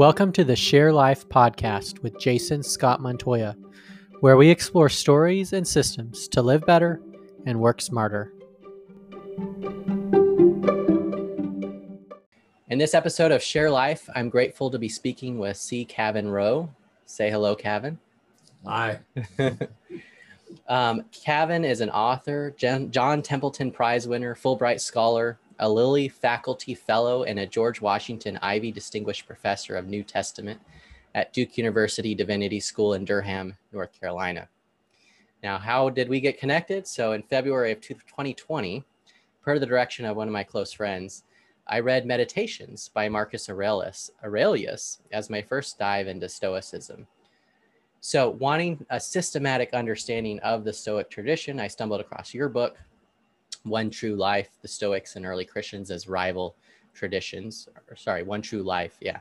Welcome to the Share Life podcast with Jason Scott Montoya, where we explore stories and systems to live better and work smarter. In this episode of Share Life, I'm grateful to be speaking with C. Kavin Rowe. Say hello, Kavin. Hi. um, Kavin is an author, John Templeton Prize winner, Fulbright Scholar, a Lilly Faculty Fellow, and a George Washington Ivey Distinguished Professor of New Testament at Duke University Divinity School in Durham, North Carolina. Now, how did we get connected? So, in February of 2020, per the direction of one of my close friends, I read Meditations by Marcus Aurelius, Aurelius as my first dive into Stoicism. So, wanting a systematic understanding of the Stoic tradition, I stumbled across your book, one True Life, the Stoics and early Christians as rival traditions. Or, sorry, One True Life. Yeah.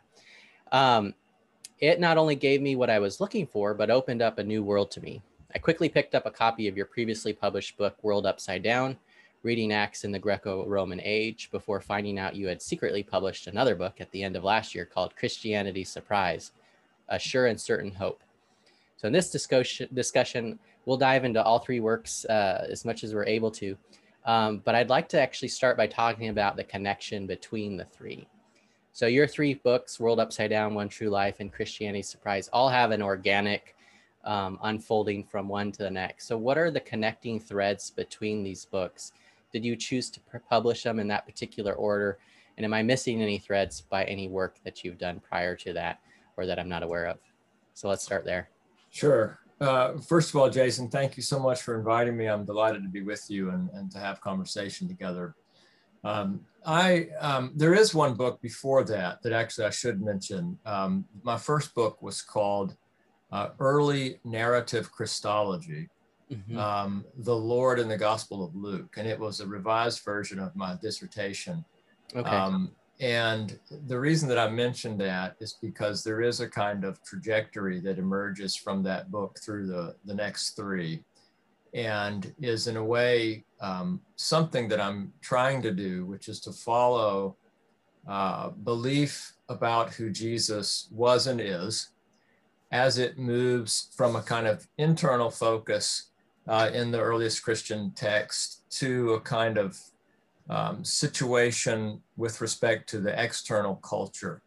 Um, it not only gave me what I was looking for, but opened up a new world to me. I quickly picked up a copy of your previously published book, World Upside Down Reading Acts in the Greco Roman Age, before finding out you had secretly published another book at the end of last year called Christianity Surprise A Sure and Certain Hope. So, in this discussion, discussion we'll dive into all three works uh, as much as we're able to. Um, but I'd like to actually start by talking about the connection between the three. So your three books, World Upside Down, One True Life, and Christianity Surprise, all have an organic um, unfolding from one to the next. So what are the connecting threads between these books? Did you choose to publish them in that particular order? And am I missing any threads by any work that you've done prior to that or that I'm not aware of? So let's start there. Sure. Uh, first of all, Jason, thank you so much for inviting me. I'm delighted to be with you and, and to have conversation together. Um, I um, there is one book before that that actually I should mention. Um, my first book was called uh, Early Narrative Christology, mm-hmm. Um, The Lord in the Gospel of Luke, and it was a revised version of my dissertation. Okay. And the reason that I mentioned that is because there is a kind of trajectory that emerges from that book through the, the next three and is in a way um, something that I'm trying to do, which is to follow uh, belief about who Jesus was and is as it moves from a kind of internal focus uh, in the earliest Christian text to a kind of um, situation with respect to the external culture.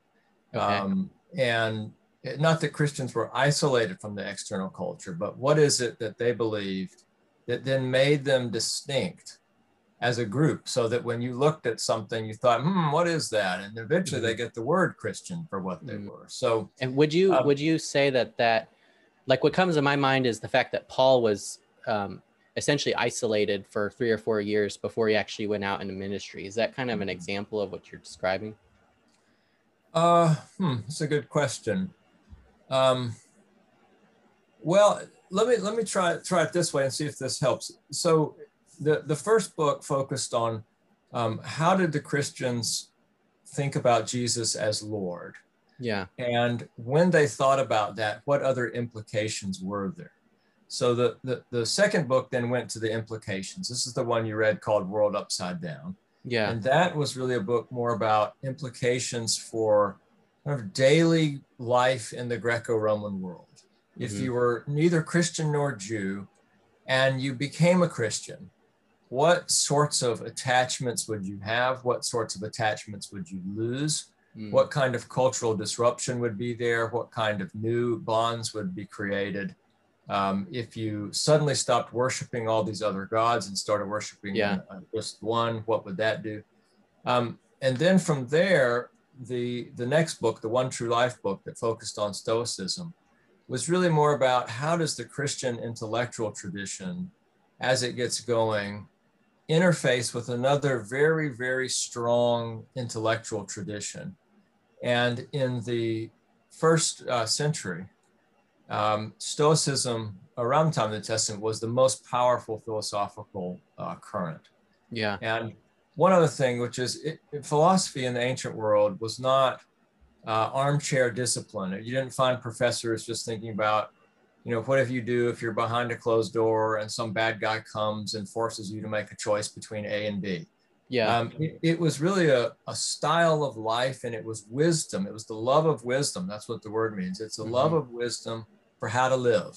Okay. Um, and not that Christians were isolated from the external culture, but what is it that they believed that then made them distinct as a group so that when you looked at something, you thought, hmm, what is that? And eventually mm-hmm. they get the word Christian for what they mm-hmm. were. So, and would you, um, would you say that that, like what comes to my mind is the fact that Paul was um, essentially isolated for three or four years before he actually went out into ministry. Is that kind of an mm-hmm. example of what you're describing? Uh, hmm, that's a good question. Um, well, let me let me try try it this way and see if this helps. So, the the first book focused on um, how did the Christians think about Jesus as Lord? Yeah. And when they thought about that, what other implications were there? So the, the, the second book then went to the implications. This is the one you read called World Upside Down. Yeah. And that was really a book more about implications for kind of daily life in the Greco-Roman world. Mm-hmm. If you were neither Christian nor Jew and you became a Christian, what sorts of attachments would you have? What sorts of attachments would you lose? Mm. What kind of cultural disruption would be there? What kind of new bonds would be created? Um, if you suddenly stopped worshiping all these other gods and started worshiping yeah. just one, what would that do? Um, and then from there, the the next book, the One True Life book that focused on Stoicism, was really more about how does the Christian intellectual tradition, as it gets going, interface with another very very strong intellectual tradition, and in the first uh, century, um, Stoicism around the time of the Testament was the most powerful philosophical uh, current. Yeah. And one other thing, which is it, philosophy in the ancient world was not uh, armchair discipline. You didn't find professors just thinking about, you know, what if you do if you're behind a closed door and some bad guy comes and forces you to make a choice between A and B. Yeah. Um, it, it was really a, a style of life and it was wisdom. It was the love of wisdom. That's what the word means. It's a love Mhm. of wisdom for how to live.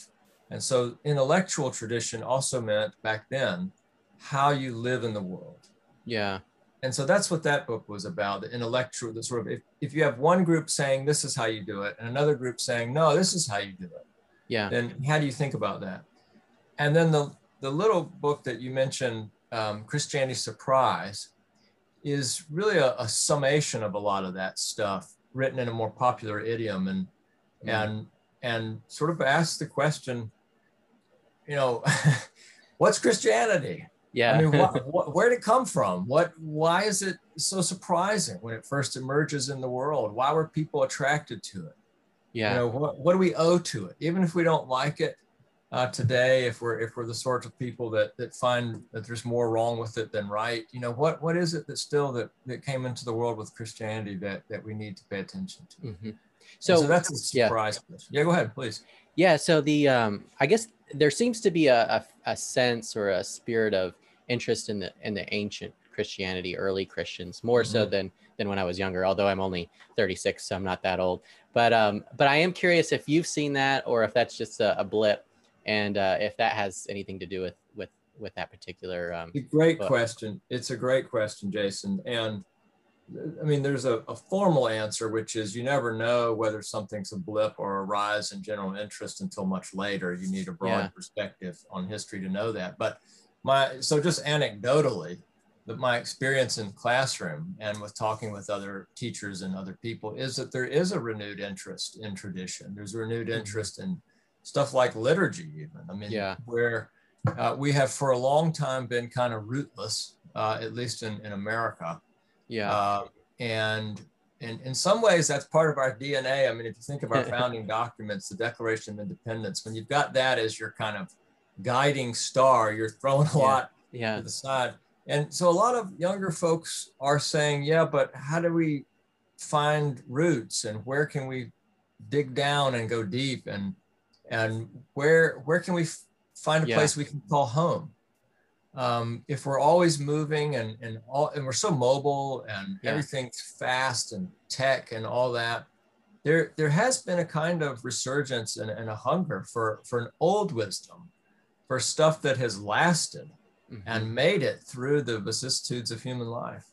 And so intellectual tradition also meant back then how you live in the world. yeah. And so that's what that book was about the intellectual, the sort of, if, if you have one group saying this is how you do it, and another group saying, no, this is how you do it, Yeah. then how do you think about that? And then the, the little book that you mentioned, um, Christianity Surprise, is really a, a summation of a lot of that stuff written in a more popular idiom and Mm. and and sort of asks the question, you know, what's Christianity? Yeah. I mean, what, what, where did it come from? What, why is it so surprising when it first emerges in the world? Why were people attracted to it? yeah. You know, what, what do we owe to it? Even if we don't like it uh, today, if we're if we're the sort of people that that find that there's more wrong with it than right, you know, what what is it that still that that came into the world with Christianity that that we need to pay attention to? Mhm. So, So, that's a yeah. surprise. Yeah, go ahead, please. Yeah, so the um I guess there seems to be a, a, a sense or a spirit of interest in the in the ancient Christianity, early Christians, more so Mhm. than than when I was younger, although I'm only 36, so I'm not that old. But um but I am curious if you've seen that or if that's just a, a blip and uh, if that has anything to do with with with that particular um great But- question. It's a great question, Jason. And I mean, there's a, a formal answer, which is you never know whether something's a blip or a rise in general interest until much later. You need a broad Yeah. perspective on history to know that. But my so just anecdotally, that my experience in classroom and with talking with other teachers and other people is that there is a renewed interest in tradition. There's a renewed Mhm. interest in stuff like liturgy, even. I mean, Yeah. where uh, we have for a long time been kind of rootless, uh, at least in, in America. yeah Um, and in, in some ways, that's part of our DNA. I mean, if you think of our founding documents, the Declaration of Independence, when you've got that as your kind of guiding star, you're throwing a Yeah. lot yeah to the side. And so a lot of younger folks are saying, yeah, but how do we find roots and where can we dig down and go deep and and where where can we find a Yeah. place we can call home? Um, if we're always moving and and all and we're so mobile and Yeah. everything's fast and tech and all that, there there has been a kind of resurgence and, and a hunger for for an old wisdom, for stuff that has lasted mhm, and made it through the vicissitudes of human life.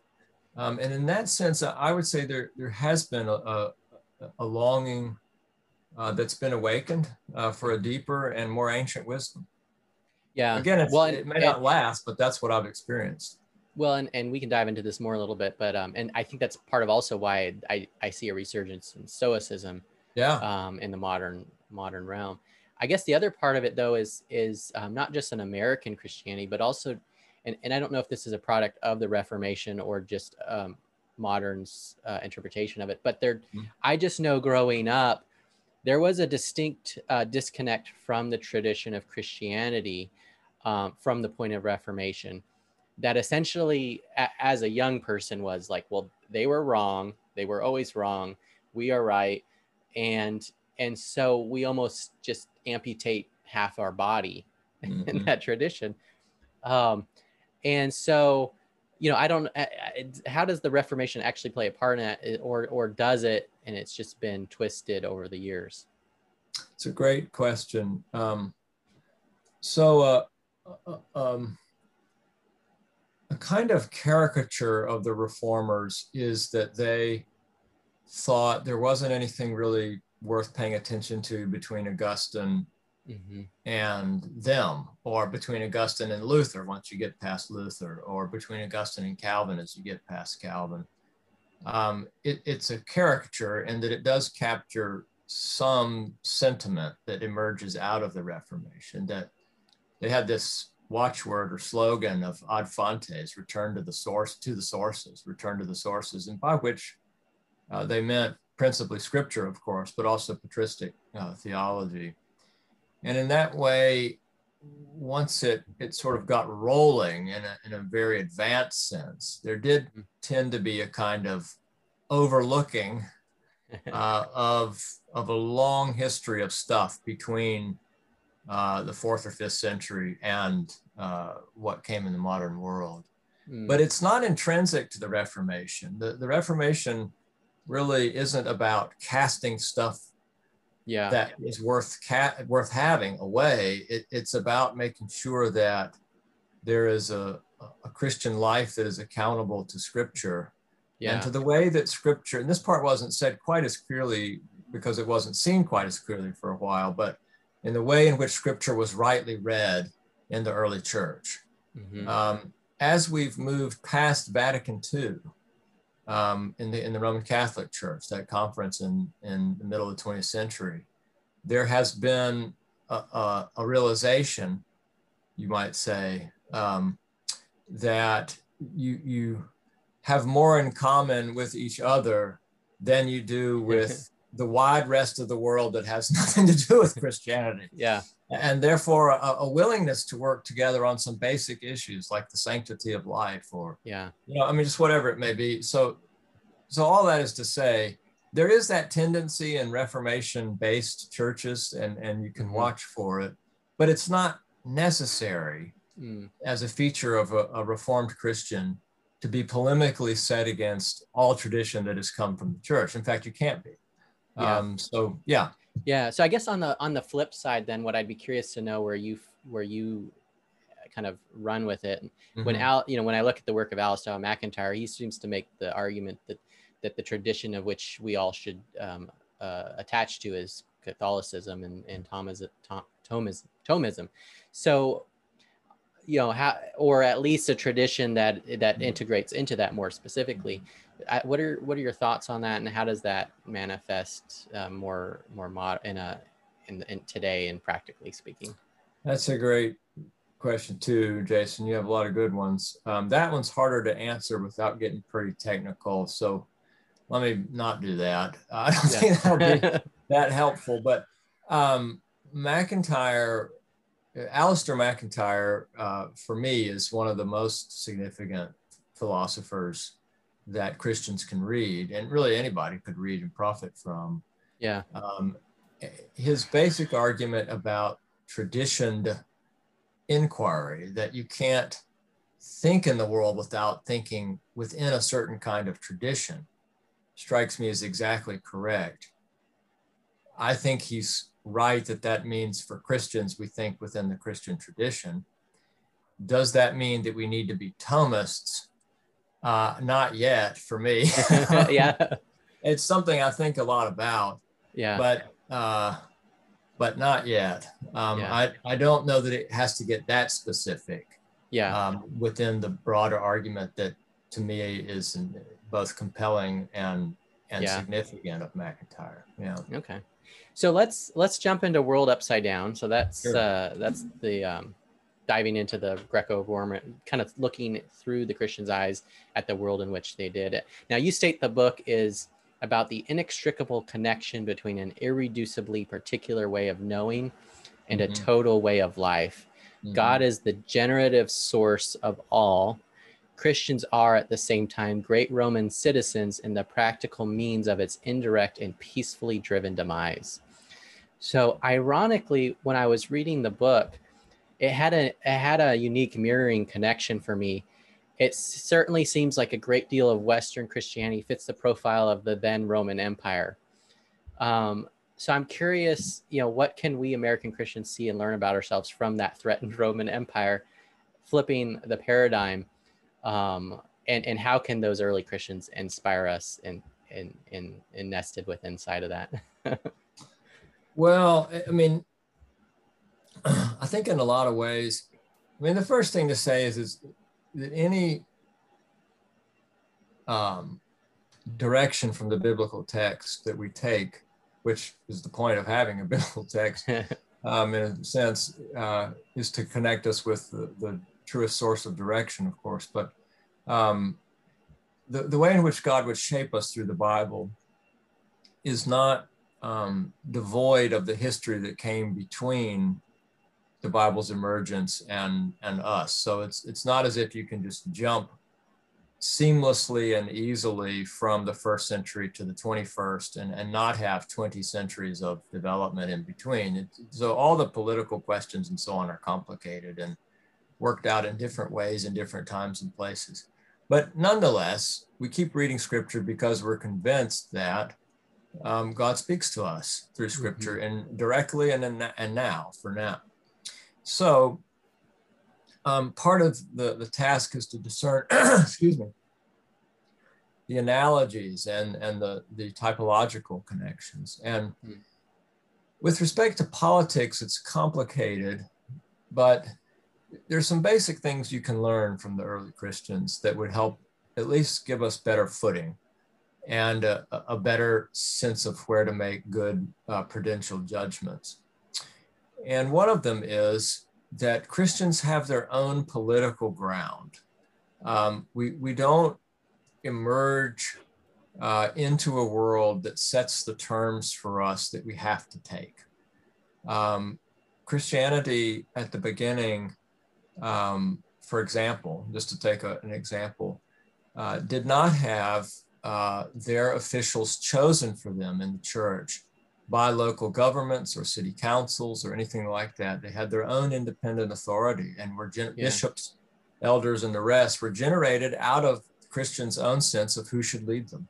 Um, and in that sense, I- I would say there, there has been a, a, a longing uh, that's been awakened uh, for a deeper and more ancient wisdom. yeah Again, it's, well, and- it may and- not last, but that's what I've experienced. Well, and, and we can dive into this more a little bit, but um, and I think that's part of also why I, I see a resurgence in Stoicism Yeah. um, in the modern modern realm. I guess the other part of it though is is um, not just an American Christianity, but also, and, and I don't know if this is a product of the Reformation or just um, modern's uh, interpretation of it, but there, Mhm. I just know growing up, there was a distinct uh, disconnect from the tradition of Christianity um, from the point of Reformation that essentially a- as a young person was like well they were wrong. They were always wrong. We are right. And and so we almost just amputate half our body in Mhm. that tradition. Um and so you know i don't how does the reformation actually play a part in it or or does it and it's just been twisted over the years It's a great question. Um, so, uh, uh, um, a kind of caricature of the reformers is that they thought there wasn't anything really worth paying attention to between Augustine Mhm. and them, or between Augustine and Luther once you get past Luther, or between Augustine and Calvin as you get past Calvin. Um, it, it's a caricature in that it does capture some sentiment that emerges out of the Reformation. That they had this watchword or slogan of ad fontes, return to the source, to the sources, return to the sources, and by which uh, they meant principally scripture, of course, but also patristic uh, theology. And in that way, once it, it sort of got rolling in a, in a very advanced sense, there did Mhm. tend to be a kind of overlooking uh, of, of a long history of stuff between uh, the fourth or fifth century and uh, what came in the modern world. mm. but it's not intrinsic to the Reformation. The, the Reformation really isn't about casting stuff yeah. that is worth ca- worth having away. It, it's about making sure that there is a, a Christian life that is accountable to Scripture yeah. and to the way that Scripture. And this part wasn't said quite as clearly because it wasn't seen quite as clearly for a while, but in the way in which Scripture was rightly read in the early church. Mm-hmm. Um, as we've moved past Vatican II, um, in the in the Roman Catholic Church, that conference in in the middle of the 20th century, there has been a, a, a realization, you might say, um, that you you have more in common with each other than you do with the wide rest of the world that has nothing to do with Christianity. Yeah. And therefore, a, a, willingness to work together on some basic issues like the sanctity of life, or yeah, you know, I mean, just whatever it may be. So, so all that is to say, there is that tendency in Reformation-based churches, and and you can mm-hmm. watch for it, but it's not necessary mm. as a feature of a, a Reformed Christian to be polemically set against all tradition that has come from the church. In fact, you can't be. Yeah. Um, so yeah. Yeah. So I guess on the on the flip side, then what I'd be curious to know where you where you kind of run with it. Mm-hmm. When Al, you know, when I look at the work of Alasdair MacIntyre, he seems to make the argument that that the tradition of which we all should um, uh, attach to is Catholicism and and Thomas, Tom, Thomism. Thomism. So you know how or at least a tradition that that mm-hmm. integrates into that more specifically. What are what are your thoughts on that and how does that manifest uh, more more mod in a in, in today and practically speaking? That's a great question too jason. You have a lot of good ones. Um, that one's harder to answer without getting pretty technical so let me not do that. I don't yeah. think that'll be that helpful but um, MacIntyre Alasdair MacIntyre, uh, for me, is one of the most significant philosophers that Christians can read, and really anybody could read and profit from. Yeah. Um, his basic argument about traditioned inquiry that you can't think in the world without thinking within a certain kind of tradition strikes me as exactly correct. I think he's right that that means for Christians, we think within the Christian tradition. Does that mean that we need to be Thomists? Uh, not yet for me. yeah. It's something I think a lot about. Yeah. But uh, but not yet. Um, yeah. I, I don't know that it has to get that specific. Yeah. Um, within the broader argument that to me is both compelling and and yeah. significant of MacIntyre. Yeah. Okay. So let's let's jump into World Upside Down. So that's sure. uh, that's the um, diving into the Greco-Roman, kind of looking through the Christians' eyes at the world in which they did it. Now, you state the book is about the inextricable connection between an irreducibly particular way of knowing and mm-hmm. a total way of life. Mm-hmm. God is the generative source of all. Christians are at the same time great Roman citizens in the practical means of its indirect and peacefully driven demise. So, ironically, when I was reading the book, it had a it had a unique mirroring connection for me. It certainly seems like a great deal of Western Christianity fits the profile of the then Roman Empire. Um, so I'm curious, you know, what can we American Christians see and learn about ourselves from that threatened Roman Empire, flipping the paradigm, um, and and how can those early Christians inspire us and and and, and nested with inside of that? well, I mean, I think in a lot of ways, I mean, the first thing to say is, is that any um, direction from the biblical text that we take, which is the point of having a biblical text, um, in a sense, uh, is to connect us with the, the, truest source of direction, of course. But um, the, the way in which God would shape us through the Bible is not um, devoid of the history that came between the Bible's emergence and and us. So it's it's not as if you can just jump seamlessly and easily from the first century to the 21st and, and not have 20 centuries of development in between. So all the political questions and so on are complicated and worked out in different ways in different times and places. But nonetheless, we keep reading scripture because we're convinced that um, God speaks to us through mm-hmm. scripture mm-hmm. and directly and, in, and now for now. So um, part of the, the task is to discern, excuse me, the analogies and, and the, the typological connections. And mm-hmm. with respect to politics, it's complicated, but there's some basic things you can learn from the early Christians that would help at least give us better footing and a, a better sense of where to make good uh, prudential judgments. And one of them is that Christians have their own political ground. Um, we, we don't emerge uh, into a world that sets the terms for us that we have to take. Um, Christianity at the beginning um, for example, just to take a, an example, uh, did not have uh, their officials chosen for them in the church by local governments or city councils or anything like that. They had their own independent authority and were gen- yeah. bishops, elders, and the rest were generated out of Christians' own sense of who should lead them.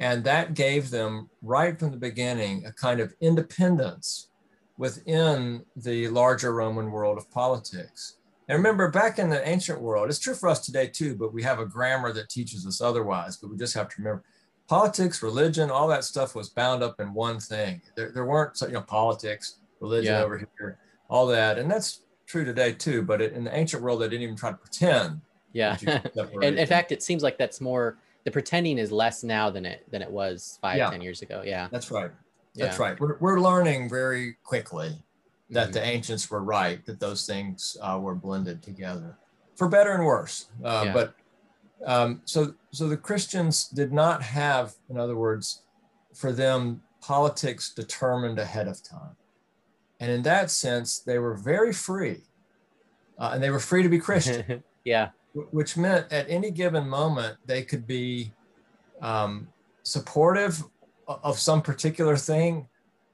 And that gave them, right from the beginning, a kind of independence within the larger Roman world of politics. And remember, back in the ancient world, it's true for us today too, but we have a grammar that teaches us otherwise. But we just have to remember politics, religion, all that stuff was bound up in one thing. There, there weren't, you know, politics, religion yeah. over here, all that. And that's true today too. But it, in the ancient world, they didn't even try to pretend. Yeah. and in fact, it seems like that's more, the pretending is less now than it, than it was five, yeah. ten years ago. Yeah. That's right. That's yeah. right. We're, we're learning very quickly that mm-hmm. the ancients were right, that those things uh, were blended together for better and worse. Uh, yeah. But um, so, so the Christians did not have, in other words, for them, politics determined ahead of time. And in that sense, they were very free uh, and they were free to be Christian. yeah. Which meant at any given moment, they could be um, supportive of some particular thing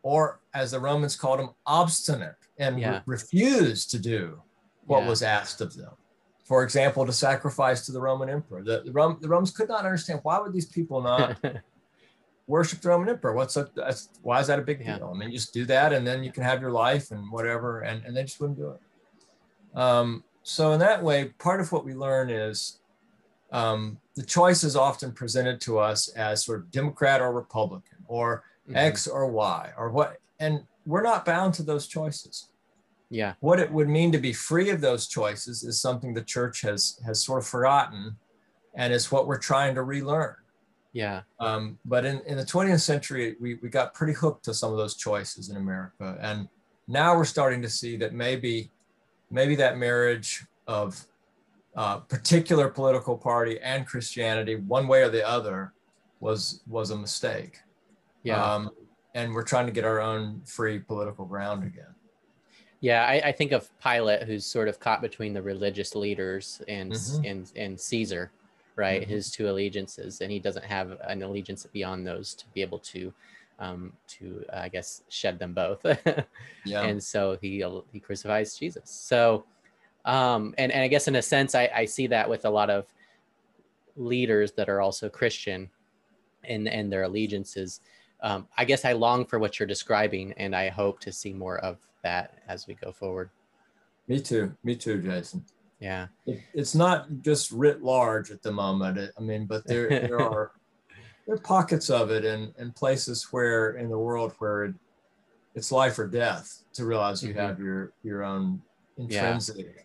or as the Romans called them, obstinate and yeah. re- refused to do what yeah. was asked of them. For example, to sacrifice to the Roman emperor. The, the, Rom- the Romans could not understand why would these people not worship the Roman emperor? What's up? That's, why is that a big yeah. deal? I mean, just do that and then you can have your life and whatever. And, and they just wouldn't do it. Um, so in that way, part of what we learn is um, the choice is often presented to us as sort of Democrat or Republican or mm-hmm. X or Y or what. And we're not bound to those choices. Yeah. What it would mean to be free of those choices is something the church has has sort of forgotten, and it's what we're trying to relearn. Yeah. Um, but in, in the 20th century, we, we got pretty hooked to some of those choices in America. And now we're starting to see that maybe maybe that marriage of uh, particular political party and Christianity, one way or the other, was was a mistake. Yeah. Um, and we're trying to get our own free political ground again. Yeah, I, I think of Pilate, who's sort of caught between the religious leaders and mm-hmm. and and Caesar, right? Mm-hmm. His two allegiances, and he doesn't have an allegiance beyond those to be able to, um, to uh, I guess shed them both. yeah. And so he he crucifies Jesus. So, um, and and I guess in a sense, I I see that with a lot of leaders that are also Christian, and and their allegiances um, I guess I long for what you're describing, and I hope to see more of that as we go forward. Me too. Me too, Jason. Yeah. It, it's not just writ large at the moment. It, I mean, but there there are there are pockets of it and and places where in the world where it, it's life or death to realize you mm-hmm. have your your own intrinsic yeah.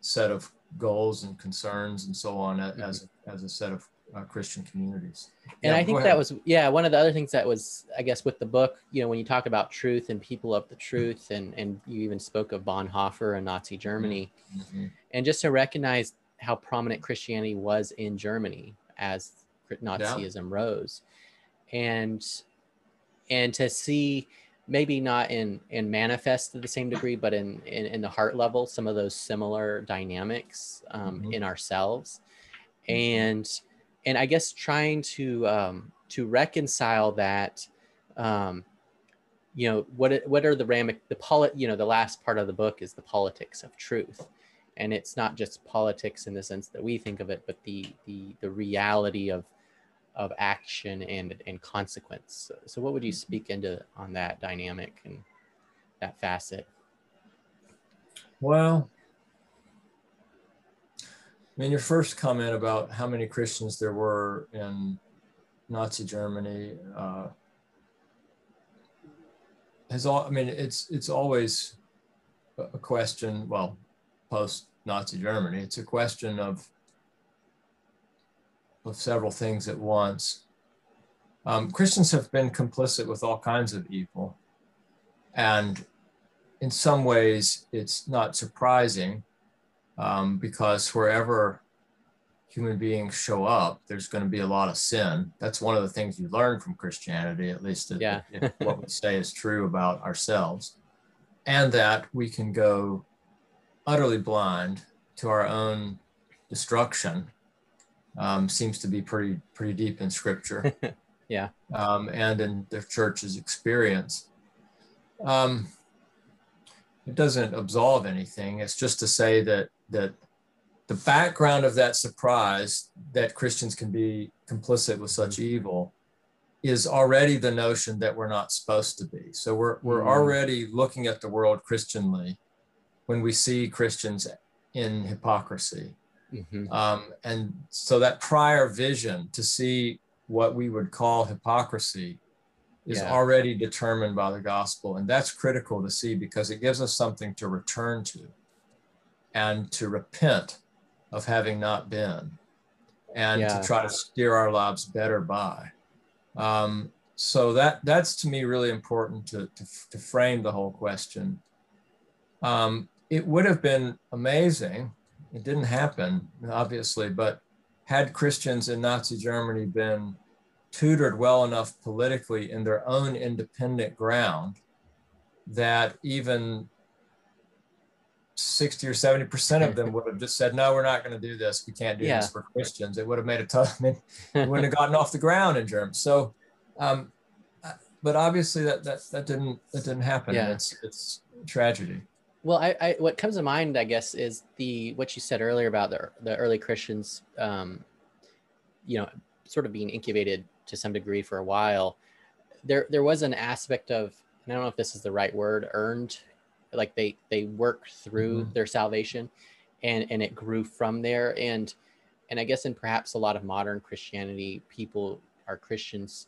set of goals and concerns and so on mm-hmm. as as a set of uh, Christian communities. And yeah, I think that was, yeah, one of the other things that was, I guess, with the book, you know, when you talk about truth and people of the truth, and and you even spoke of Bonhoeffer and Nazi Germany, mm-hmm. and just to recognize how prominent Christianity was in Germany as Nazism yeah. rose, and and to see maybe not in in manifest to the same degree, but in in, in the heart level, some of those similar dynamics um, mm-hmm. in ourselves, mm-hmm. and and I guess trying to um, to reconcile that, um, you know, what what are the ramic the polit you know the last part of the book is the politics of truth, and it's not just politics in the sense that we think of it, but the the the reality of of action and and consequence. So, so what would you speak into on that dynamic and that facet? Well, I mean, your first comment about how many Christians there were in Nazi Germany uh, has all. I mean, it's it's always a question. Well, post Nazi Germany, it's a question of of several things at once. Um, Christians have been complicit with all kinds of evil, and in some ways, it's not surprising um, because wherever human beings show up, there's going to be a lot of sin. That's one of the things you learn from Christianity, at least yeah. if, if what we say is true about ourselves, and that we can go utterly blind to our own destruction. Um, seems to be pretty pretty deep in Scripture, yeah, um, and in the church's experience. Um, it doesn't absolve anything. It's just to say that that the background of that surprise that Christians can be complicit with such evil is already the notion that we're not supposed to be. So we're we're mm. already looking at the world Christianly when we see Christians in hypocrisy. Mm-hmm. Um, and so that prior vision to see what we would call hypocrisy is yeah. already determined by the gospel. And that's critical to see because it gives us something to return to and to repent of having not been and yeah. to try to steer our lives better by. Um, so that that's to me really important to, to, to frame the whole question. Um, it would have been amazing. It didn't happen, obviously, but had Christians in Nazi Germany been tutored well enough politically in their own independent ground that even 60 or 70 percent of them would have just said no we're not going to do this. We can't do yeah. this for christians. It would have made a mean, it wouldn't have gotten off the ground in germany so um, uh, but obviously that that, that didn't that didn't happen. Yeah. it's it's tragedy. Well I, I, what comes to mind i guess is the what you said earlier about the, the early christians um, you know sort of being incubated to some degree for a while, there there was an aspect of and I don't know if this is the right word earned, like they they work through mm-hmm. their salvation, and and it grew from there and and I guess in perhaps a lot of modern Christianity, people are Christians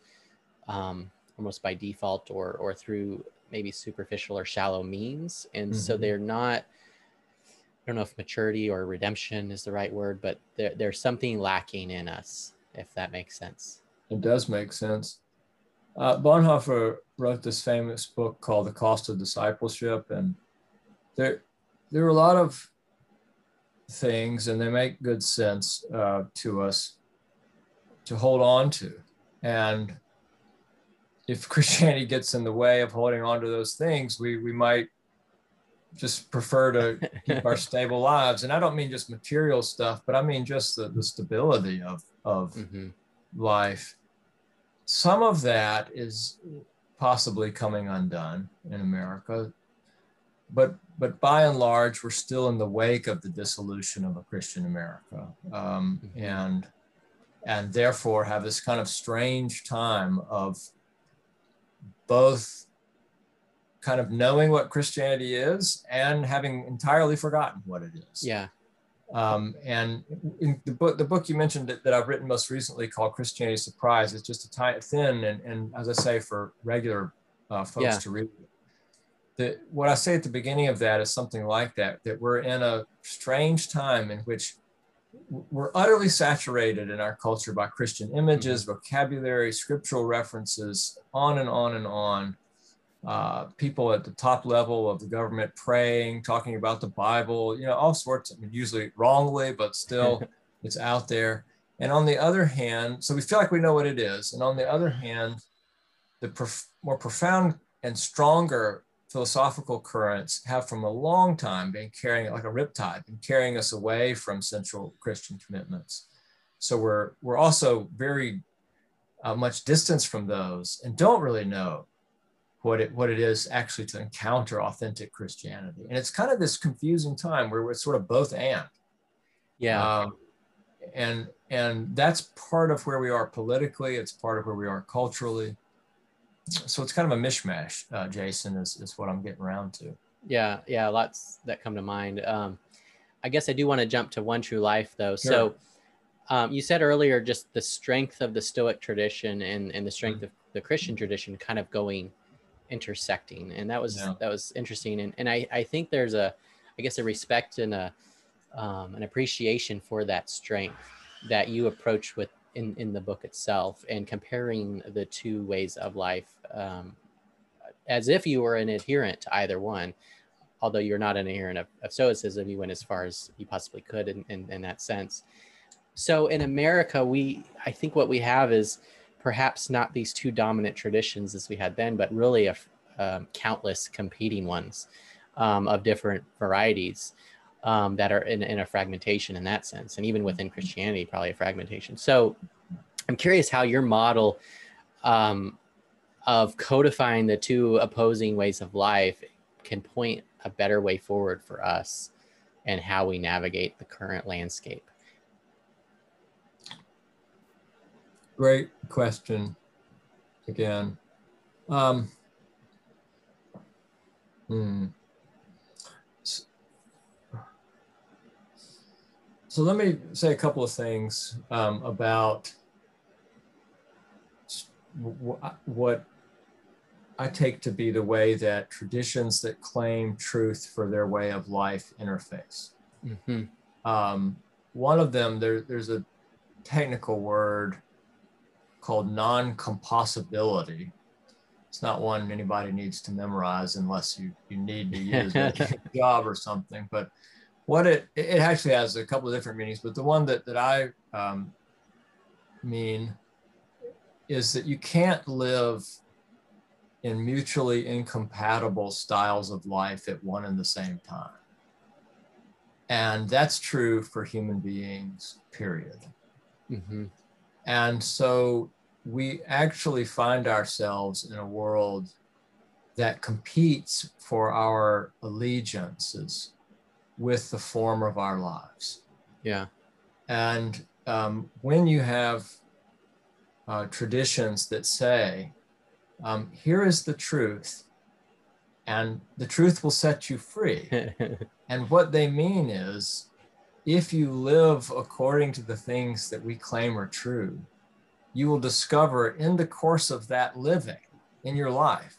um, almost by default or or through maybe superficial or shallow means, and mm-hmm. so they're not. I don't know if maturity or redemption is the right word, but there, there's something lacking in us, if that makes sense. It does make sense. Uh, Bonhoeffer wrote this famous book called The Cost of Discipleship, and there there are a lot of things, and they make good sense uh, to us to hold on to. And if Christianity gets in the way of holding on to those things, we we might just prefer to keep our stable lives. And I don't mean just material stuff, but I mean just the, the stability of of mm-hmm. life some of that is possibly coming undone in America, but but by and large, we're still in the wake of the dissolution of a Christian America, um, mm-hmm. and and therefore have this kind of strange time of both kind of knowing what Christianity is and having entirely forgotten what it is. Yeah. Um, and in the book, the book you mentioned that, that, I've written most recently called Christianity Surprise is just a tiny, thin, and, and as I say, for regular uh, folks yeah. to read. The, what I say at the beginning of that is something like that, that we're in a strange time in which we're utterly saturated in our culture by Christian images, mm-hmm. vocabulary, scriptural references, on and on and on uh, people at the top level of the government praying, talking about the Bible, you know, all sorts, I mean, usually wrongly, but still it's out there. And on the other hand, so we feel like we know what it is. And on the other hand, the prof- more profound and stronger philosophical currents have from a long time been carrying like a riptide and carrying us away from central Christian commitments. So we're, we're also very uh, much distance from those and don't really know what it what it is actually to encounter authentic Christianity. And it's kind of this confusing time where we're sort of both and. Yeah. Um, and and that's part of where we are politically. It's part of where we are culturally. So it's kind of a mishmash, uh, Jason, is, is what I'm getting around to. Yeah, yeah, lots that come to mind. Um, I guess I do want to jump to One True Life, though. Sure. So um, you said earlier just the strength of the Stoic tradition and, and the strength mm-hmm. of the Christian tradition kind of going intersecting, and that was yeah. that was interesting. And and I I think there's a I guess a respect and a um, an appreciation for that strength that you approach with in in the book itself, and comparing the two ways of life um, as if you were an adherent to either one. Although you're not an adherent of, of Stoicism, you went as far as you possibly could in, in, in that sense. So in America, we I think what we have is perhaps not these two dominant traditions as we had then, but really a, um, countless competing ones um, of different varieties um, that are in, in a fragmentation in that sense. And even within Christianity, probably a fragmentation. So I'm curious how your model um, of codifying the two opposing ways of life can point a better way forward for us and how we navigate the current landscape. Great question again. Um, hmm. So let me say a couple of things um, about what I take to be the way that traditions that claim truth for their way of life interface. Mm-hmm. Um, one of them, there, there's a technical word called non-compossibility. It's not one anybody needs to memorize unless you, you need to use it a job or something. But what it it actually has a couple of different meanings, but the one that that I um, mean is that you can't live in mutually incompatible styles of life at one and the same time. And that's true for human beings, period. Mm-hmm. And so we actually find ourselves in a world that competes for our allegiances with the form of our lives. Yeah. And um, when you have uh, traditions that say, um, here is the truth, and the truth will set you free. and what they mean is, if you live according to the things that we claim are true, you will discover in the course of that living in your life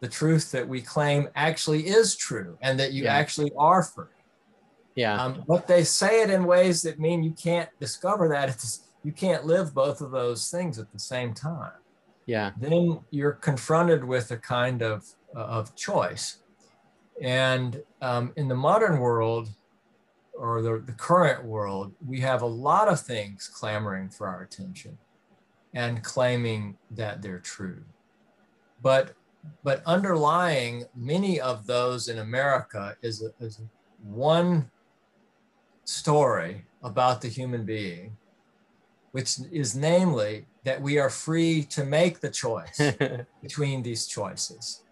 the truth that we claim actually is true and that you yeah. actually are free. Yeah. Um, but they say it in ways that mean you can't discover that. It's, you can't live both of those things at the same time. Yeah. Then you're confronted with a kind of, uh, of choice. And um, in the modern world, or the, the current world, we have a lot of things clamoring for our attention and claiming that they're true. But, but underlying many of those in America is, a, is one story about the human being, which is namely that we are free to make the choice between these choices.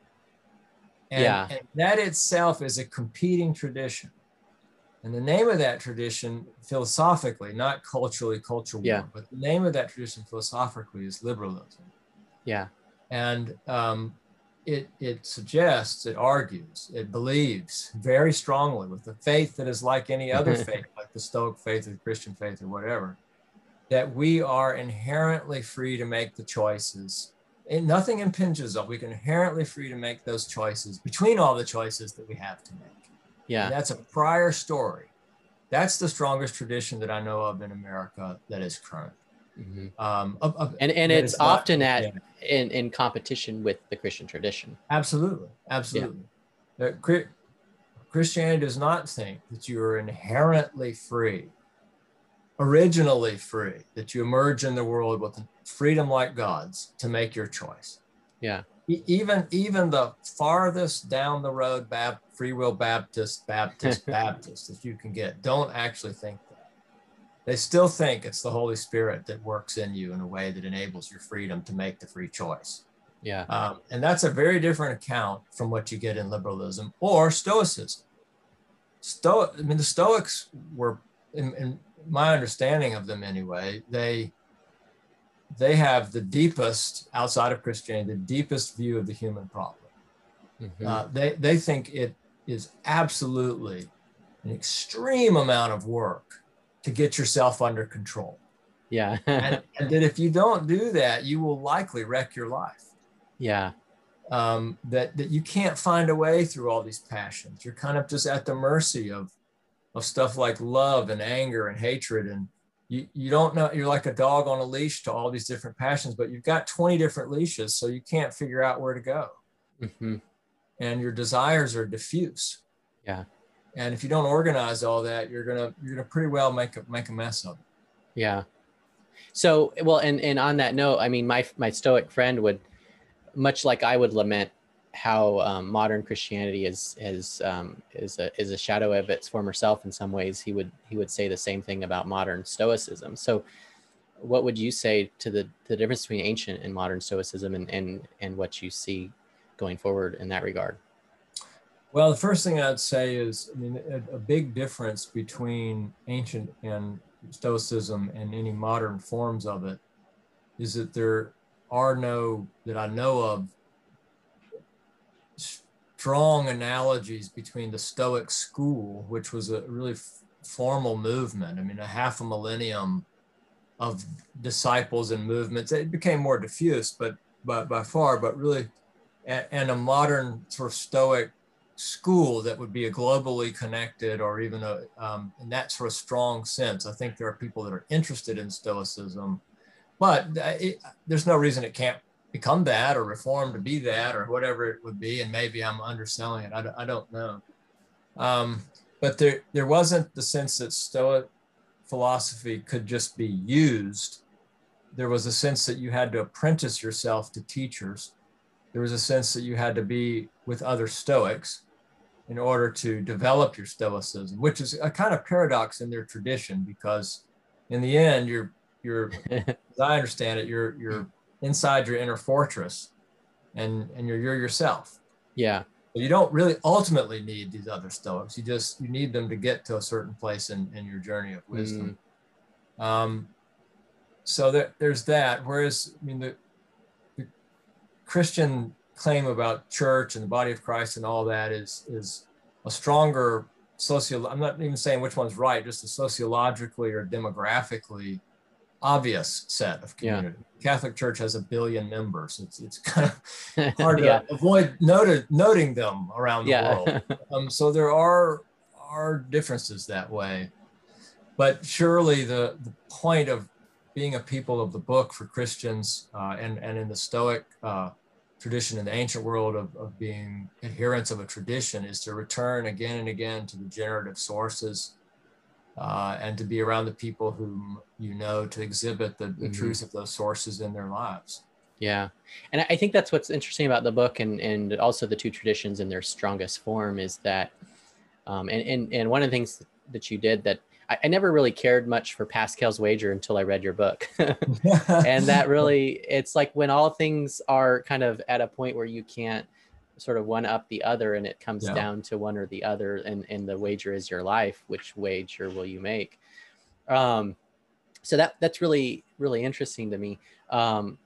And, yeah. and that itself is a competing tradition. And the name of that tradition, philosophically, not culturally, cultural yeah. war, but the name of that tradition philosophically is liberalism. Yeah. And um, it, it suggests, it argues, it believes very strongly with the faith that is like any other faith, like the Stoic faith or the Christian faith or whatever, that we are inherently free to make the choices. And nothing impinges on. We can inherently free to make those choices between all the choices that we have to make. Yeah. And that's a prior story. That's the strongest tradition that I know of in America that is current. Mm-hmm. Um, of, of, and and it's often not, at yeah. in, in competition with the Christian tradition. Absolutely, absolutely. Yeah. Christianity does not think that you are inherently free, originally free, that you emerge in the world with freedom like God's to make your choice. Yeah. Even even the farthest down the road Bab- free will Baptist, Baptist, Baptist that you can get. Don't actually think that. They still think it's the Holy Spirit that works in you in a way that enables your freedom to make the free choice. Yeah. Um, and that's a very different account from what you get in liberalism or Stoicism. Sto- I mean, the Stoics were, in, in my understanding of them anyway, they they have the deepest outside of Christianity, the deepest view of the human problem. Mm-hmm. Uh, they they think it is absolutely an extreme amount of work to get yourself under control. Yeah. and, and that if you don't do that, you will likely wreck your life. Yeah. Um, that that you can't find a way through all these passions. You're kind of just at the mercy of of stuff like love and anger and hatred and you, you don't know you're like a dog on a leash to all these different passions but you've got 20 different leashes so you can't figure out where to go. Mm-hmm. and your desires are diffuse. Yeah. And if you don't organize all that you're gonna you're gonna pretty well make a make a mess of it. Yeah. So well and and on that note i mean my my stoic friend would much like I would lament how um, modern Christianity is is um, is a is a shadow of its former self in some ways. He would he would say the same thing about modern Stoicism. So, what would you say to the the difference between ancient and modern Stoicism, and and and what you see going forward in that regard? Well, the first thing I'd say is, I mean, a, a big difference between ancient and Stoicism and any modern forms of it is that there are no that I know of strong analogies between the Stoic school, which was a really f- formal movement. I mean, a half a millennium of disciples and movements. It became more diffuse, but by, by far, but really, and, a modern sort of Stoic school that would be a globally connected or even a um, in that sort of strong sense. I think there are people that are interested in Stoicism but it, there's no reason it can't become that or reform to be that or whatever it would be. And maybe I'm underselling it. I, I don't know. Um, but there, there wasn't the sense that Stoic philosophy could just be used. There was a sense that you had to apprentice yourself to teachers. There was a sense that you had to be with other Stoics in order to develop your Stoicism, which is a kind of paradox in their tradition because in the end, you're you're as I understand it, you're you're inside your inner fortress and and you're you're yourself. Yeah. but you don't really ultimately need these other stoics. You just you need them to get to a certain place in, in your journey of wisdom. Mm. Um, so there, there's that. Whereas I mean the, the Christian claim about church and the body of Christ and all that is is a stronger socio I'm not even saying which one's right, just a sociologically or demographically obvious set of community. Yeah. Catholic Church has a billion members. It's it's kind of hard yeah. to avoid noted, noting them around the yeah. world. Um, so there are are differences that way, but surely the the point of being a people of the book for Christians uh, and and in the Stoic uh, tradition in the ancient world of, of being adherents of a tradition is to return again and again to the generative sources uh, and to be around the people whom you know to exhibit the, the mm-hmm. truth of those sources in their lives. Yeah. And I think that's what's interesting about the book and, and also the two traditions in their strongest form is that, um, and, and, and one of the things that you did that I, I never really cared much for Pascal's wager until I read your book. and that really, it's like when all things are kind of at a point where you can't sort of one up the other and it comes yeah. down to one or the other and, and the wager is your life which wager will you make? Um, so that that's really really interesting to me. Um,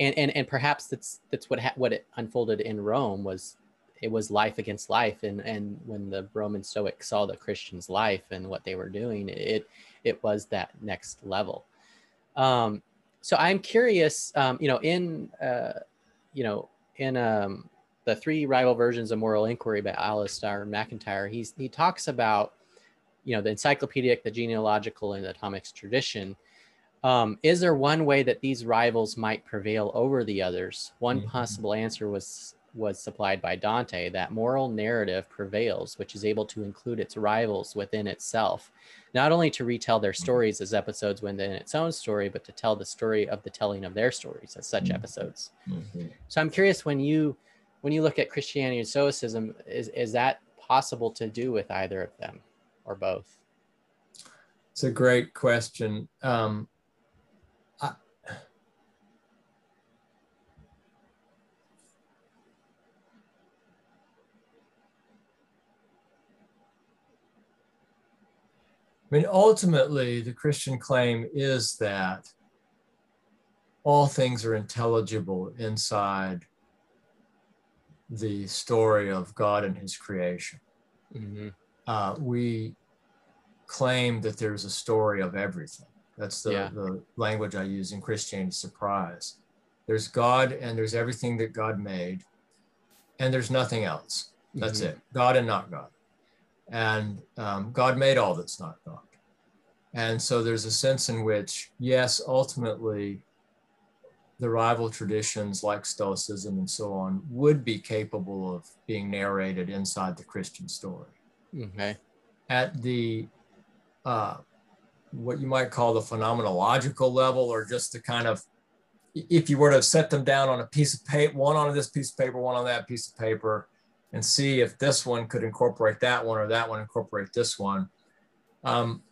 and, and and perhaps that's that's what ha- what it unfolded in rome was it was life against life and and when the roman stoics saw the christians life and what they were doing it it was that next level. Um, so i'm curious um, you know in uh, you know in um, the three rival versions of moral inquiry by Alasdair MacIntyre, he's, he talks about, you know, the encyclopedic, the genealogical, and the atomics tradition. Um, is there one way that these rivals might prevail over the others? One mm-hmm. possible answer was was supplied by Dante that moral narrative prevails, which is able to include its rivals within itself, not only to retell their mm-hmm. stories as episodes within its own story, but to tell the story of the telling of their stories as such mm-hmm. episodes. Mm-hmm. So I'm curious when you when you look at Christianity and Stoicism, is, is that possible to do with either of them or both? It's a great question. Um, I, I mean, ultimately, the Christian claim is that all things are intelligible inside the story of God and his creation. Mm-hmm. Uh, we claim that there's a story of everything. That's the, yeah. the language I use in Christianity Surprise. There's God and there's everything that God made, and there's nothing else. That's mm-hmm. it. God and not God. And um, God made all that's not God. And so there's a sense in which, yes, ultimately, the rival traditions like Stoicism and so on would be capable of being narrated inside the Christian story. Okay. At the uh, what you might call the phenomenological level, or just the kind of if you were to set them down on a piece of paper, one on this piece of paper, one on that piece of paper, and see if this one could incorporate that one or that one incorporate this one. Um,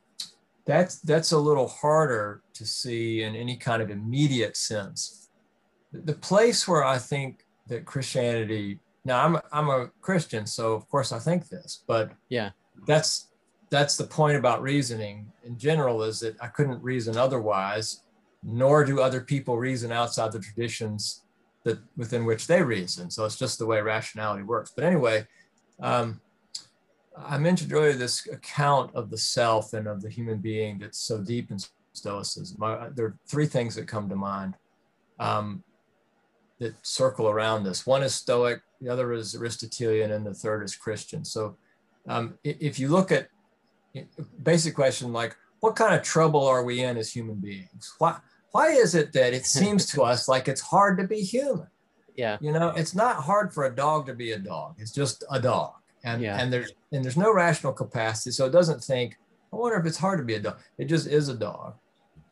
that's that's a little harder to see in any kind of immediate sense. The place where I think that Christianity now I'm I'm a Christian, so of course I think this, but yeah, that's that's the point about reasoning in general is that I couldn't reason otherwise, nor do other people reason outside the traditions that within which they reason. So it's just the way rationality works. But anyway, um, I mentioned earlier this account of the self and of the human being that's so deep in Stoicism. there are three things that come to mind um, that circle around this. One is Stoic, the other is Aristotelian, and the third is Christian. So um, if you look at basic question like, what kind of trouble are we in as human beings? Why, why is it that it seems to us like it's hard to be human? Yeah. You know, it's not hard for a dog to be a dog. It's just a dog and yeah. and there's and there's no rational capacity so it doesn't think i wonder if it's hard to be a dog. It just is a dog.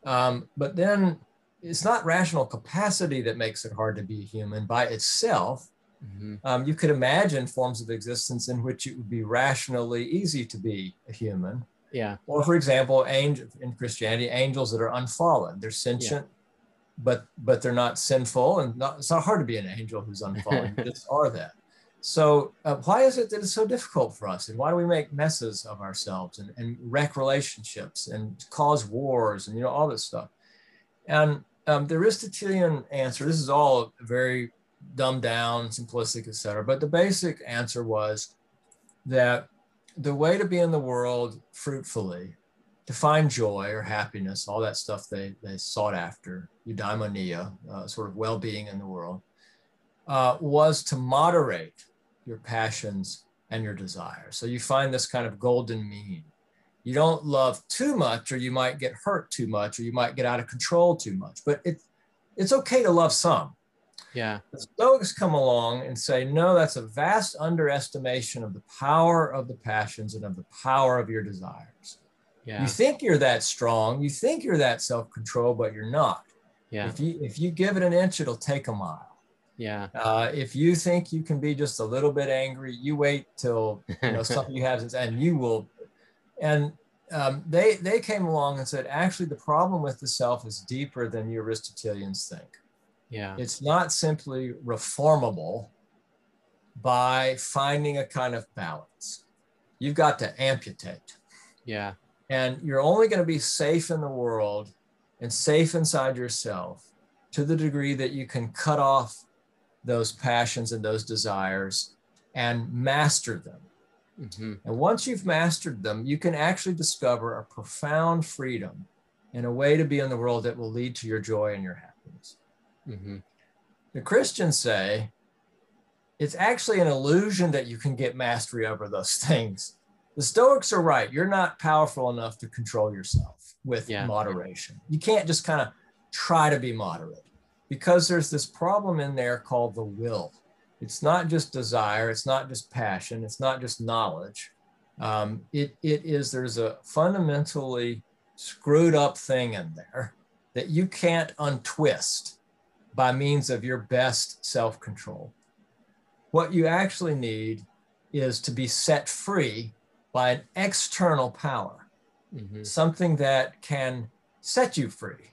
Um, but then it's not rational capacity that makes it hard to be a human by itself. Mm-hmm. um, you could imagine forms of existence in which it would be rationally easy to be a human. Yeah. Or for example angel in christianity angels that are unfallen. They're sentient yeah. but but they're not sinful and not, it's not hard to be an angel who's unfallen. You just are that so uh, why is it that it's so difficult for us? And why do we make messes of ourselves and, and wreck relationships and cause wars and, you know, all this stuff? And um, the Aristotelian answer, this is all very dumbed down, simplistic, etc. But the basic answer was that the way to be in the world fruitfully, to find joy or happiness, all that stuff they, they sought after, eudaimonia, uh, sort of well-being in the world, uh, was to moderate your passions and your desires. So you find this kind of golden mean. You don't love too much, or you might get hurt too much, or you might get out of control too much. But it, it's okay to love some. Yeah. The Stoics come along and say, no, that's a vast underestimation of the power of the passions and of the power of your desires. Yeah. You think you're that strong, you think you're that self-control, but you're not. Yeah. If you if you give it an inch, it'll take a mile. Yeah. Uh, if you think you can be just a little bit angry, you wait till you know something you have, and you will. And um, they they came along and said, actually, the problem with the self is deeper than you Aristotelians think. Yeah. It's not simply reformable by finding a kind of balance. You've got to amputate. Yeah. And you're only going to be safe in the world and safe inside yourself to the degree that you can cut off those passions and those desires and master them. Mm-hmm. And once you've mastered them, you can actually discover a profound freedom and a way to be in the world that will lead to your joy and your happiness. Mm-hmm. The Christians say it's actually an illusion that you can get mastery over those things. The Stoics are right. You're not powerful enough to control yourself with yeah. moderation. You can't just kind of try to be moderate because there's this problem in there called the will. It's not just desire, it's not just passion, it's not just knowledge. Um, it, it is, there's a fundamentally screwed up thing in there that you can't untwist by means of your best self control. What you actually need is to be set free by an external power, mm-hmm. something that can set you free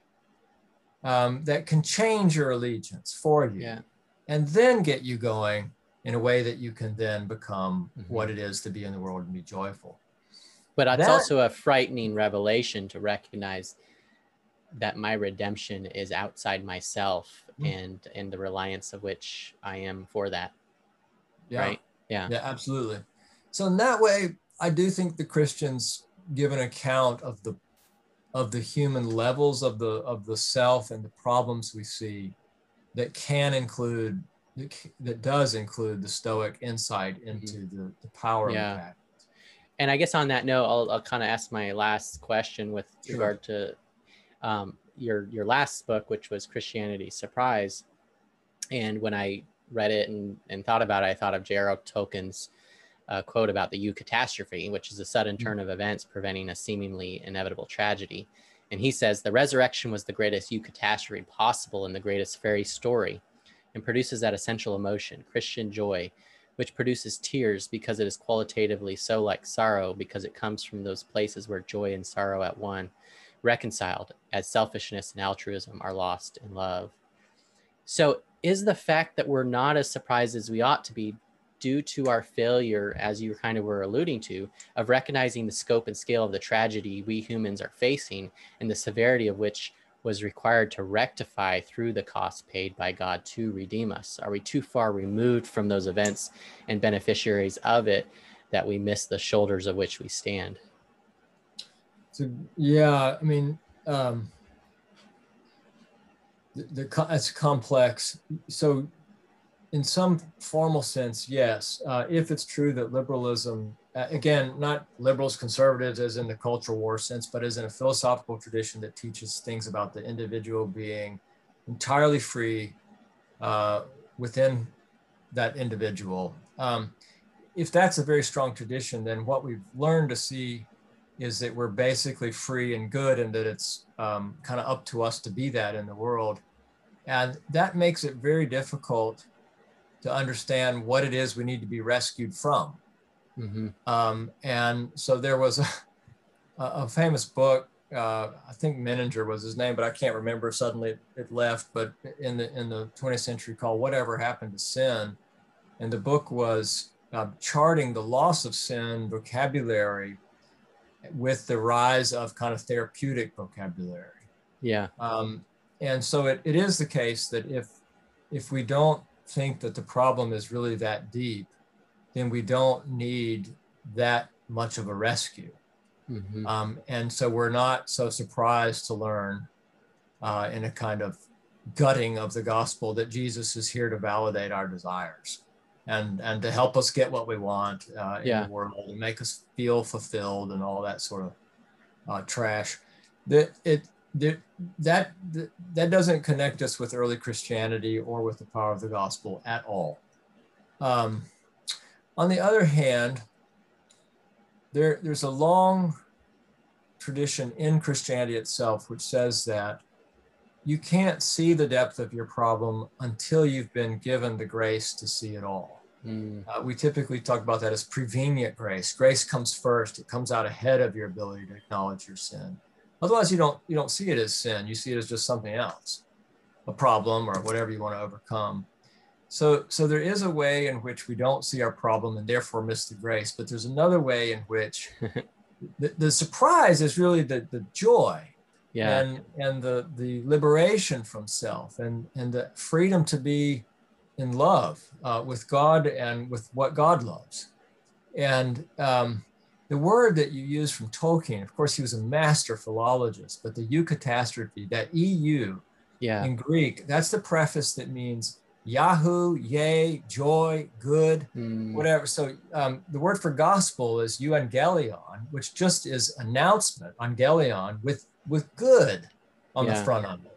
um, that can change your allegiance for you yeah. and then get you going in a way that you can then become mm-hmm. what it is to be in the world and be joyful. But it's that, also a frightening revelation to recognize that my redemption is outside myself mm-hmm. and and the reliance of which I am for that. Yeah. Right. Yeah. Yeah, absolutely. So in that way, I do think the Christians give an account of the of the human levels of the of the self and the problems we see that can include that does include the stoic insight mm-hmm. into mm-hmm. the, the power yeah. of that and i guess on that note i'll, I'll kind of ask my last question with sure. regard to um, your your last book which was christianity surprise and when i read it and, and thought about it i thought of j.r.r tolkien's uh, quote about the U eucatastrophe, which is a sudden mm. turn of events preventing a seemingly inevitable tragedy. And he says the resurrection was the greatest U eucatastrophe possible in the greatest fairy story and produces that essential emotion, Christian joy, which produces tears because it is qualitatively so like sorrow because it comes from those places where joy and sorrow at one reconciled as selfishness and altruism are lost in love. So is the fact that we're not as surprised as we ought to be due to our failure, as you kind of were alluding to, of recognizing the scope and scale of the tragedy we humans are facing and the severity of which was required to rectify through the cost paid by God to redeem us? Are we too far removed from those events and beneficiaries of it that we miss the shoulders of which we stand? So, yeah, I mean, um, the, the, it's complex. So in some formal sense, yes. Uh, if it's true that liberalism, uh, again, not liberals, conservatives as in the cultural war sense, but as in a philosophical tradition that teaches things about the individual being entirely free uh, within that individual. Um, if that's a very strong tradition, then what we've learned to see is that we're basically free and good and that it's um, kind of up to us to be that in the world. And that makes it very difficult to understand what it is we need to be rescued from. Mm-hmm. Um, and so there was a, a famous book. Uh, I think Menninger was his name, but I can't remember. Suddenly it, left. But in the in the 20th century, called "Whatever Happened to Sin," and the book was uh, charting the loss of sin vocabulary with the rise of kind of therapeutic vocabulary. Yeah. Um, and so it, it is the case that if if we don't think that the problem is really that deep, then we don't need that much of a rescue. Mm-hmm. Um, and so we're not so surprised to learn uh, in a kind of gutting of the gospel that Jesus is here to validate our desires and, and to help us get what we want uh, in yeah. the world and make us feel fulfilled and all that sort of uh, trash. That it, that that that doesn't connect us with early Christianity or with the power of the gospel at all. Um, on the other hand, there, there's a long tradition in Christianity itself which says that you can't see the depth of your problem until you've been given the grace to see it all. Mm. Uh, we typically talk about that as prevenient grace. Grace comes first, it comes out ahead of your ability to acknowledge your sin. Otherwise, you don't you don't see it as sin. You see it as just something else, a problem or whatever you want to overcome. So so there is a way in which we don't see our problem and therefore miss the grace. But there's another way in which the, the surprise is really the the joy. Yeah. And and the the liberation from self and and the freedom to be in love uh, with God and with what God loves. And um, the word that you use from Tolkien, of course, he was a master philologist, but the eucatastrophe, that EU yeah. in Greek, that's the preface that means Yahoo, yay, joy, good, mm. whatever. So um, the word for gospel is euangelion, which just is announcement, angelion, with, with good on yeah. the front of it.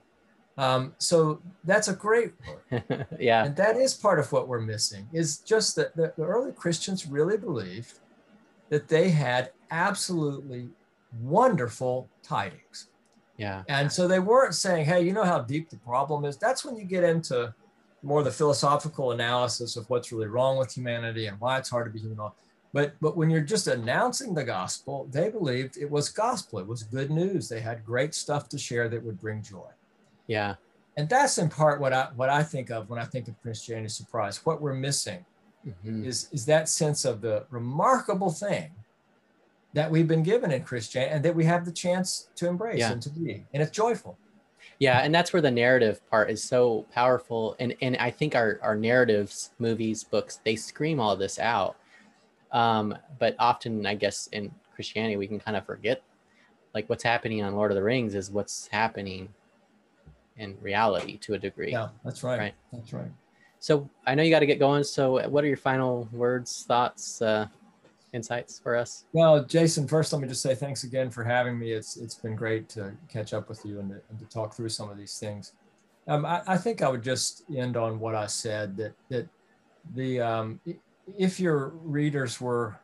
Um, so that's a great word. yeah. And that is part of what we're missing is just that the, the early Christians really believed that they had absolutely wonderful tidings. Yeah. And so they weren't saying, hey, you know how deep the problem is? That's when you get into more the philosophical analysis of what's really wrong with humanity and why it's hard to be human. But but when you're just announcing the gospel, they believed it was gospel. It was good news. They had great stuff to share that would bring joy. Yeah. And that's in part what I what I think of when I think of Christianity surprise. What we're missing mm-hmm. is, is that sense of the remarkable thing that we've been given in Christianity and that we have the chance to embrace Yeah. and to be. And it's joyful. Yeah, and that's where the narrative part is so powerful. And and I think our our narratives, movies, books, they scream all this out. Um, but often, I guess in Christianity, we can kind of forget, like what's happening on Lord of the Rings is what's happening in reality to a degree. Yeah, that's right. Right. That's right. So I know you got to get going. So what are your final words, thoughts, uh, insights for us? Well, Jason, first let me just say thanks again for having me. It's it's been great to catch up with you and to, and to talk through some of these things. Um, I, I think I would just end on what I said that that the um, if your readers were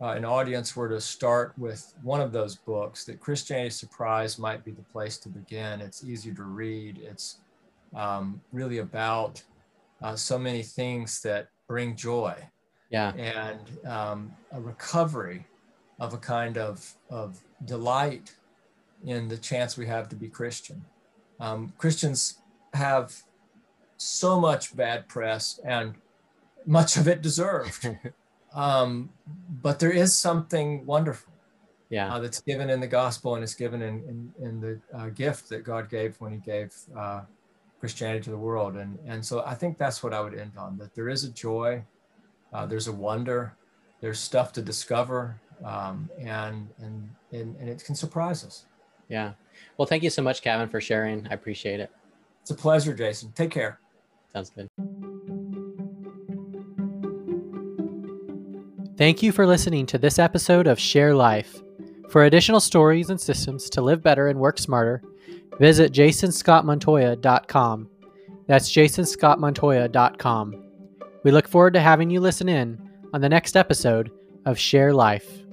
uh, an audience were to start with one of those books, that Christianity Surprise might be the place to begin. It's easy to read. It's um, really about uh, so many things that bring joy Yeah, and um, a recovery of a kind of, of delight in the chance we have to be Christian. Um, Christians have so much bad press and much of it deserved. um, but there is something wonderful yeah, uh, that's given in the gospel and it's given in, in, in the uh, gift that God gave when he gave uh, Christianity to the world. And, and so I think that's what I would end on, that there is a joy, uh, there's a wonder, there's stuff to discover, um, and, and, and, and it can surprise us. yeah. Well, thank you so much, Kevin, for sharing. I appreciate it. It's a pleasure, Jason. Take care. Sounds good. Thank you for listening to this episode of Share Life. For additional stories and systems to live better and work smarter, visit jasonscottmontoya.com. That's jasonscottmontoya.com. We look forward to having you listen in on the next episode of Share Life.